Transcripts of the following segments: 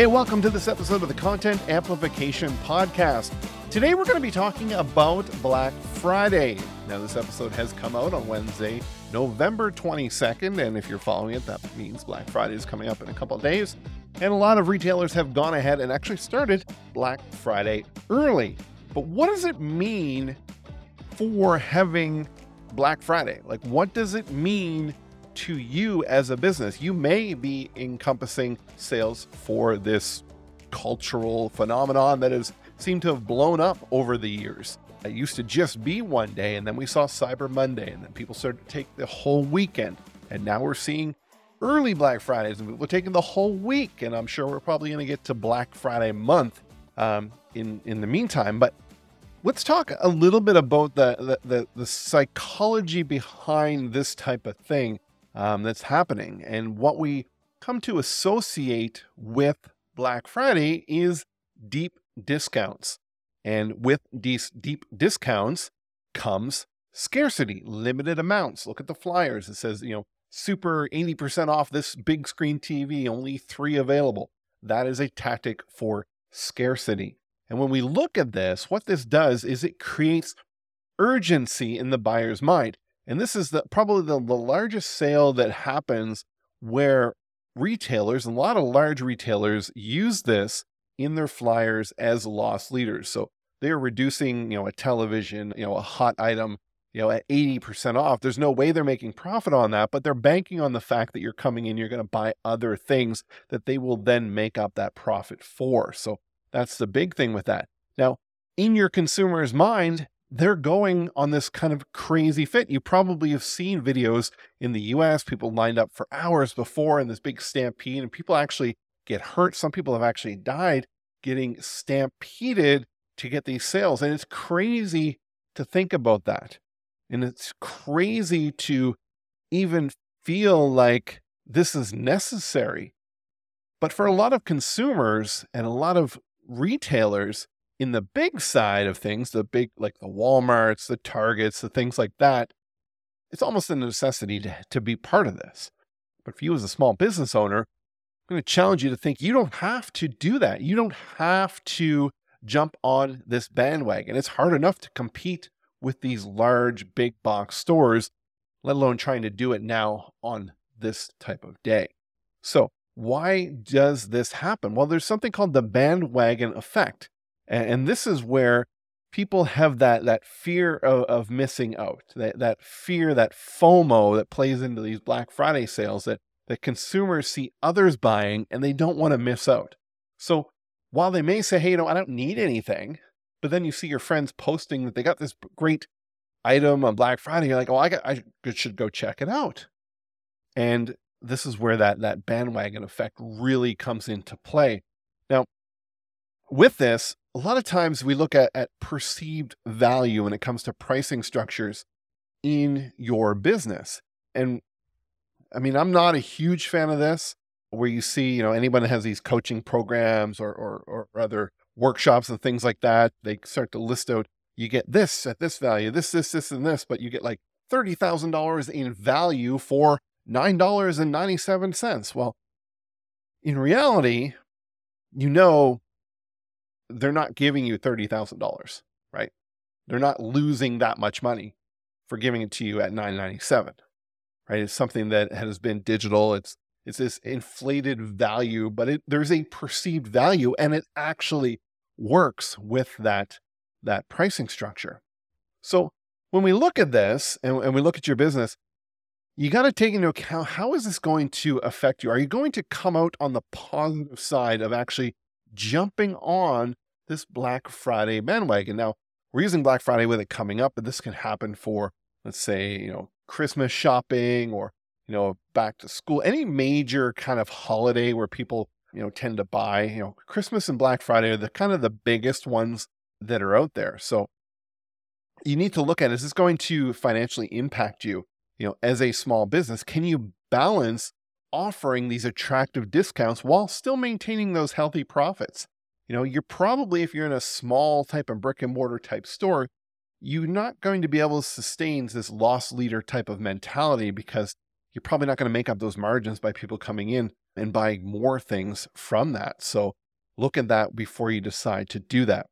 Hey, welcome to this episode of the Content Amplification Podcast. Today we're going to be talking about Black Friday. Now, this episode has come out on Wednesday, November 22nd, and if you're following it, that means Black Friday is coming up in a couple days. And a lot of retailers have gone ahead and actually started Black Friday early. But what does it mean for having Black Friday? Like, what does it mean to you as a business. You may be encompassing sales for this cultural phenomenon that has seemed to have blown up over the years. It used to just be one day, and then we saw Cyber Monday, and then people started to take the whole weekend. And now we're seeing early Black Fridays, and people are taking the whole week. And I'm sure we're probably going to get to Black Friday month um, in in the meantime. But let's talk a little bit about the, the the, the psychology behind this type of thing um, that's happening. And what we come to associate with Black Friday is deep discounts. And with these deep discounts comes scarcity, limited amounts. Look at the flyers. It says, you know, super 80% off this big screen TV, only three available. That is a tactic for scarcity. And when we look at this, what this does is it creates urgency in the buyer's mind. And this is the, probably the, the largest sale that happens where retailers, a lot of large retailers use this in their flyers as loss leaders. So they're reducing, you know, a television, you know, a hot item, you know, at 80% off. There's no way they're making profit on that, but they're banking on the fact that you're coming in, you're going to buy other things that they will then make up that profit for. So that's the big thing with that. Now, in your consumer's mind, they're going on this kind of crazy fit. You probably have seen videos in the US, people lined up for hours before in this big stampede, and people actually get hurt. Some people have actually died getting stampeded to get these sales. And it's crazy to think about that. And it's crazy to even feel like this is necessary. But for a lot of consumers and a lot of retailers, in the big side of things, the big, like the Walmarts, the Targets, the things like that, it's almost a necessity to, to be part of this. But for you as a small business owner, I'm going to challenge you to think you don't have to do that. You don't have to jump on this bandwagon. It's hard enough to compete with these large big box stores, let alone trying to do it now on this type of day. So, why does this happen? Well, there's something called the bandwagon effect. And, and this is where people have that that fear of, of missing out, that, that fear, that FOMO that plays into these Black Friday sales that, that consumers see others buying and they don't want to miss out. So while they may say, hey, you know, I don't need anything, but then you see your friends posting that they got this great item on Black Friday, you're like, oh, I, got, I should go check it out. And this is where that, that bandwagon effect really comes into play. Now, with this, a lot of times we look at, at perceived value when it comes to pricing structures in your business. And I mean, I'm not a huge fan of this where you see, you know, anyone that has these coaching programs or, or, or other workshops and things like that, they start to list out, you get this at this value, this, this, this, and this, but you get like $30,000 in value for $9.97. Well, in reality, you know they're not giving you $30,000, right? They're not losing that much money for giving it to you at 997, right? It's something that has been digital. It's it's this inflated value, but it, there's a perceived value and it actually works with that, that pricing structure. So when we look at this and, and we look at your business, you got to take into account how is this going to affect you? Are you going to come out on the positive side of actually jumping on this Black Friday bandwagon? Now, we're using Black Friday with it coming up, but this can happen for, let's say, you know, Christmas shopping or, you know, back to school, any major kind of holiday where people, you know, tend to buy, you know, Christmas and Black Friday are the kind of the biggest ones that are out there. So you need to look at is this going to financially impact you, you know, as a small business? Can you balance offering these attractive discounts while still maintaining those healthy profits? You know, you're probably, if you're in a small type of brick and mortar type store, you're not going to be able to sustain this loss leader type of mentality because you're probably not going to make up those margins by people coming in and buying more things from that. So look at that before you decide to do that.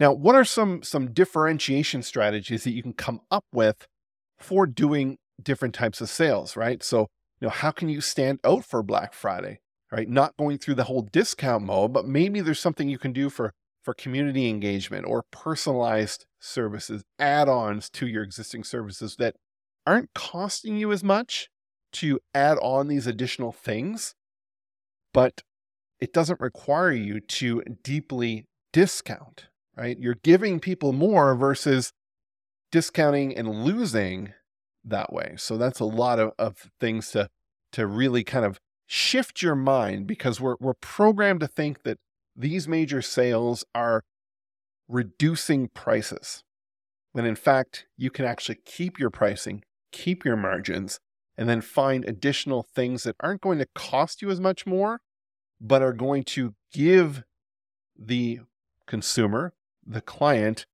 Now, what are some some differentiation strategies that you can come up with for doing different types of sales, right? So, you know, how can you stand out for Black Friday? Right? Not going through the whole discount mode, but maybe there's something you can do for for community engagement or personalized services, add-ons to your existing services that aren't costing you as much to add on these additional things, but it doesn't require you to deeply discount, right? You're giving people more versus discounting and losing that way. So that's a lot of, of things to to really kind of shift your mind because we're, we're programmed to think that these major sales are reducing prices. When in fact, you can actually keep your pricing, keep your margins, and then find additional things that aren't going to cost you as much more, but are going to give the consumer, the client,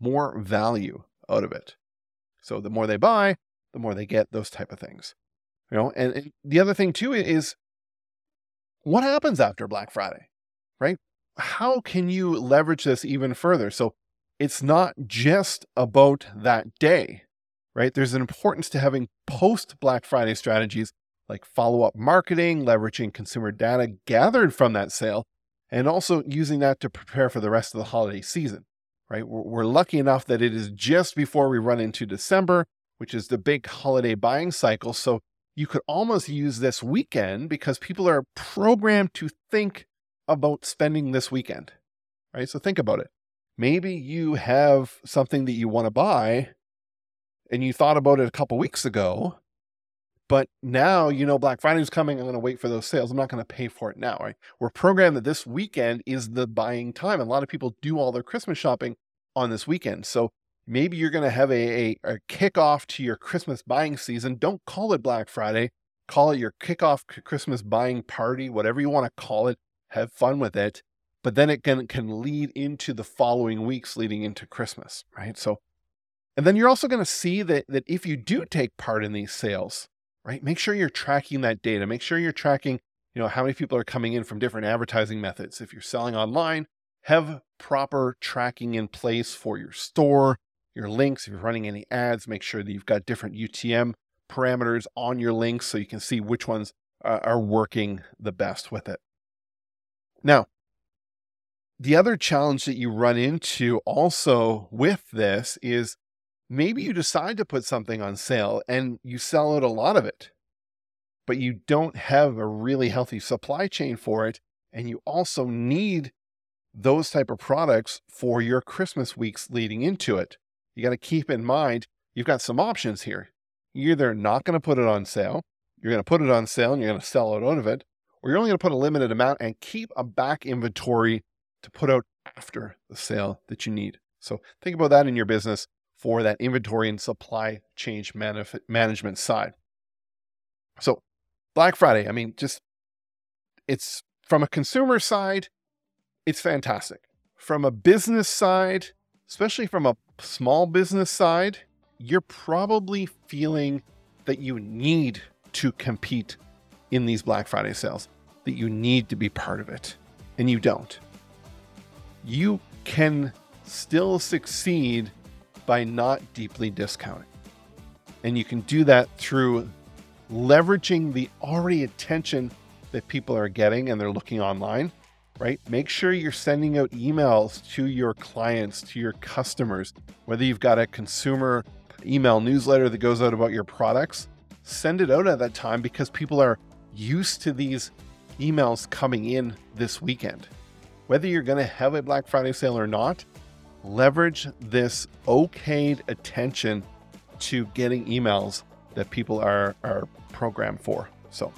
more value out of it. So the more they buy, the more they get those type of things. You know, and, and the other thing too is what happens after Black Friday, right? How can you leverage this even further? So it's not just about that day, right? There's an importance to having post Black Friday strategies like follow up marketing, leveraging consumer data gathered from that sale, and also using that to prepare for the rest of the holiday season, right? We're, lucky enough that it is just before we run into December, which is the big holiday buying cycle. So you could almost use this weekend because people are programmed to think about spending this weekend, right? So think about it. Maybe you have something that you want to buy and you thought about it a couple weeks ago, but now you know Black Friday is coming. I'm going to wait for those sales. I'm not going to pay for it now, right? We're programmed that this weekend is the buying time. And a lot of people do all their Christmas shopping on this weekend. So maybe you're going to have a, a, a kickoff to your Christmas buying season. Don't call it Black Friday. Call it your kickoff Christmas buying party, whatever you want to call it. Have fun with it. But then it can, can lead into the following weeks leading into Christmas, right? So, and then you're also going to see that, that if you do take part in these sales, right, make sure you're tracking that data. Make sure you're tracking, you know, how many people are coming in from different advertising methods. If you're selling online, have proper tracking in place for your store, your links. If you're running any ads, make sure that you've got different UTM parameters on your links so you can see which ones uh, are working the best with it. Now, the other challenge that you run into also with this is maybe you decide to put something on sale and you sell out a lot of it, but you don't have a really healthy supply chain for it. And you also need those type of products for your Christmas weeks leading into it you got to keep in mind you've got some options here. You're either not going to put it on sale, you're going to put it on sale and you're going to sell out of it, or you're only going to put a limited amount and keep a back inventory to put out after the sale that you need. So think about that in your business for that inventory and supply chain management side. So Black Friday, I mean, just it's from a consumer side, it's fantastic. From a business side, especially from a small business side, you're probably feeling that you need to compete in these Black Friday sales, that you need to be part of it, and you don't. You can still succeed by not deeply discounting. And you can do that through leveraging the already attention that people are getting and they're looking online, right? Make sure you're sending out emails to your clients, to your customers, whether you've got a consumer email newsletter that goes out about your products, send it out at that time because people are used to these emails coming in this weekend. Whether you're going to have a Black Friday sale or not, leverage this okayed attention to getting emails that people are, are programmed for. So,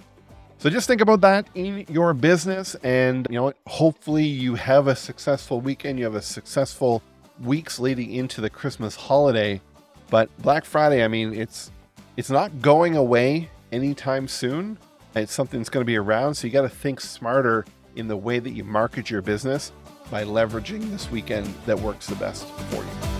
so just think about that in your business and you know hopefully you have a successful weekend, you have a successful weeks leading into the Christmas holiday. But Black Friday, I mean, it's it's not going away anytime soon. It's something that's going to be around, so you got to think smarter in the way that you market your business by leveraging this weekend that works the best for you.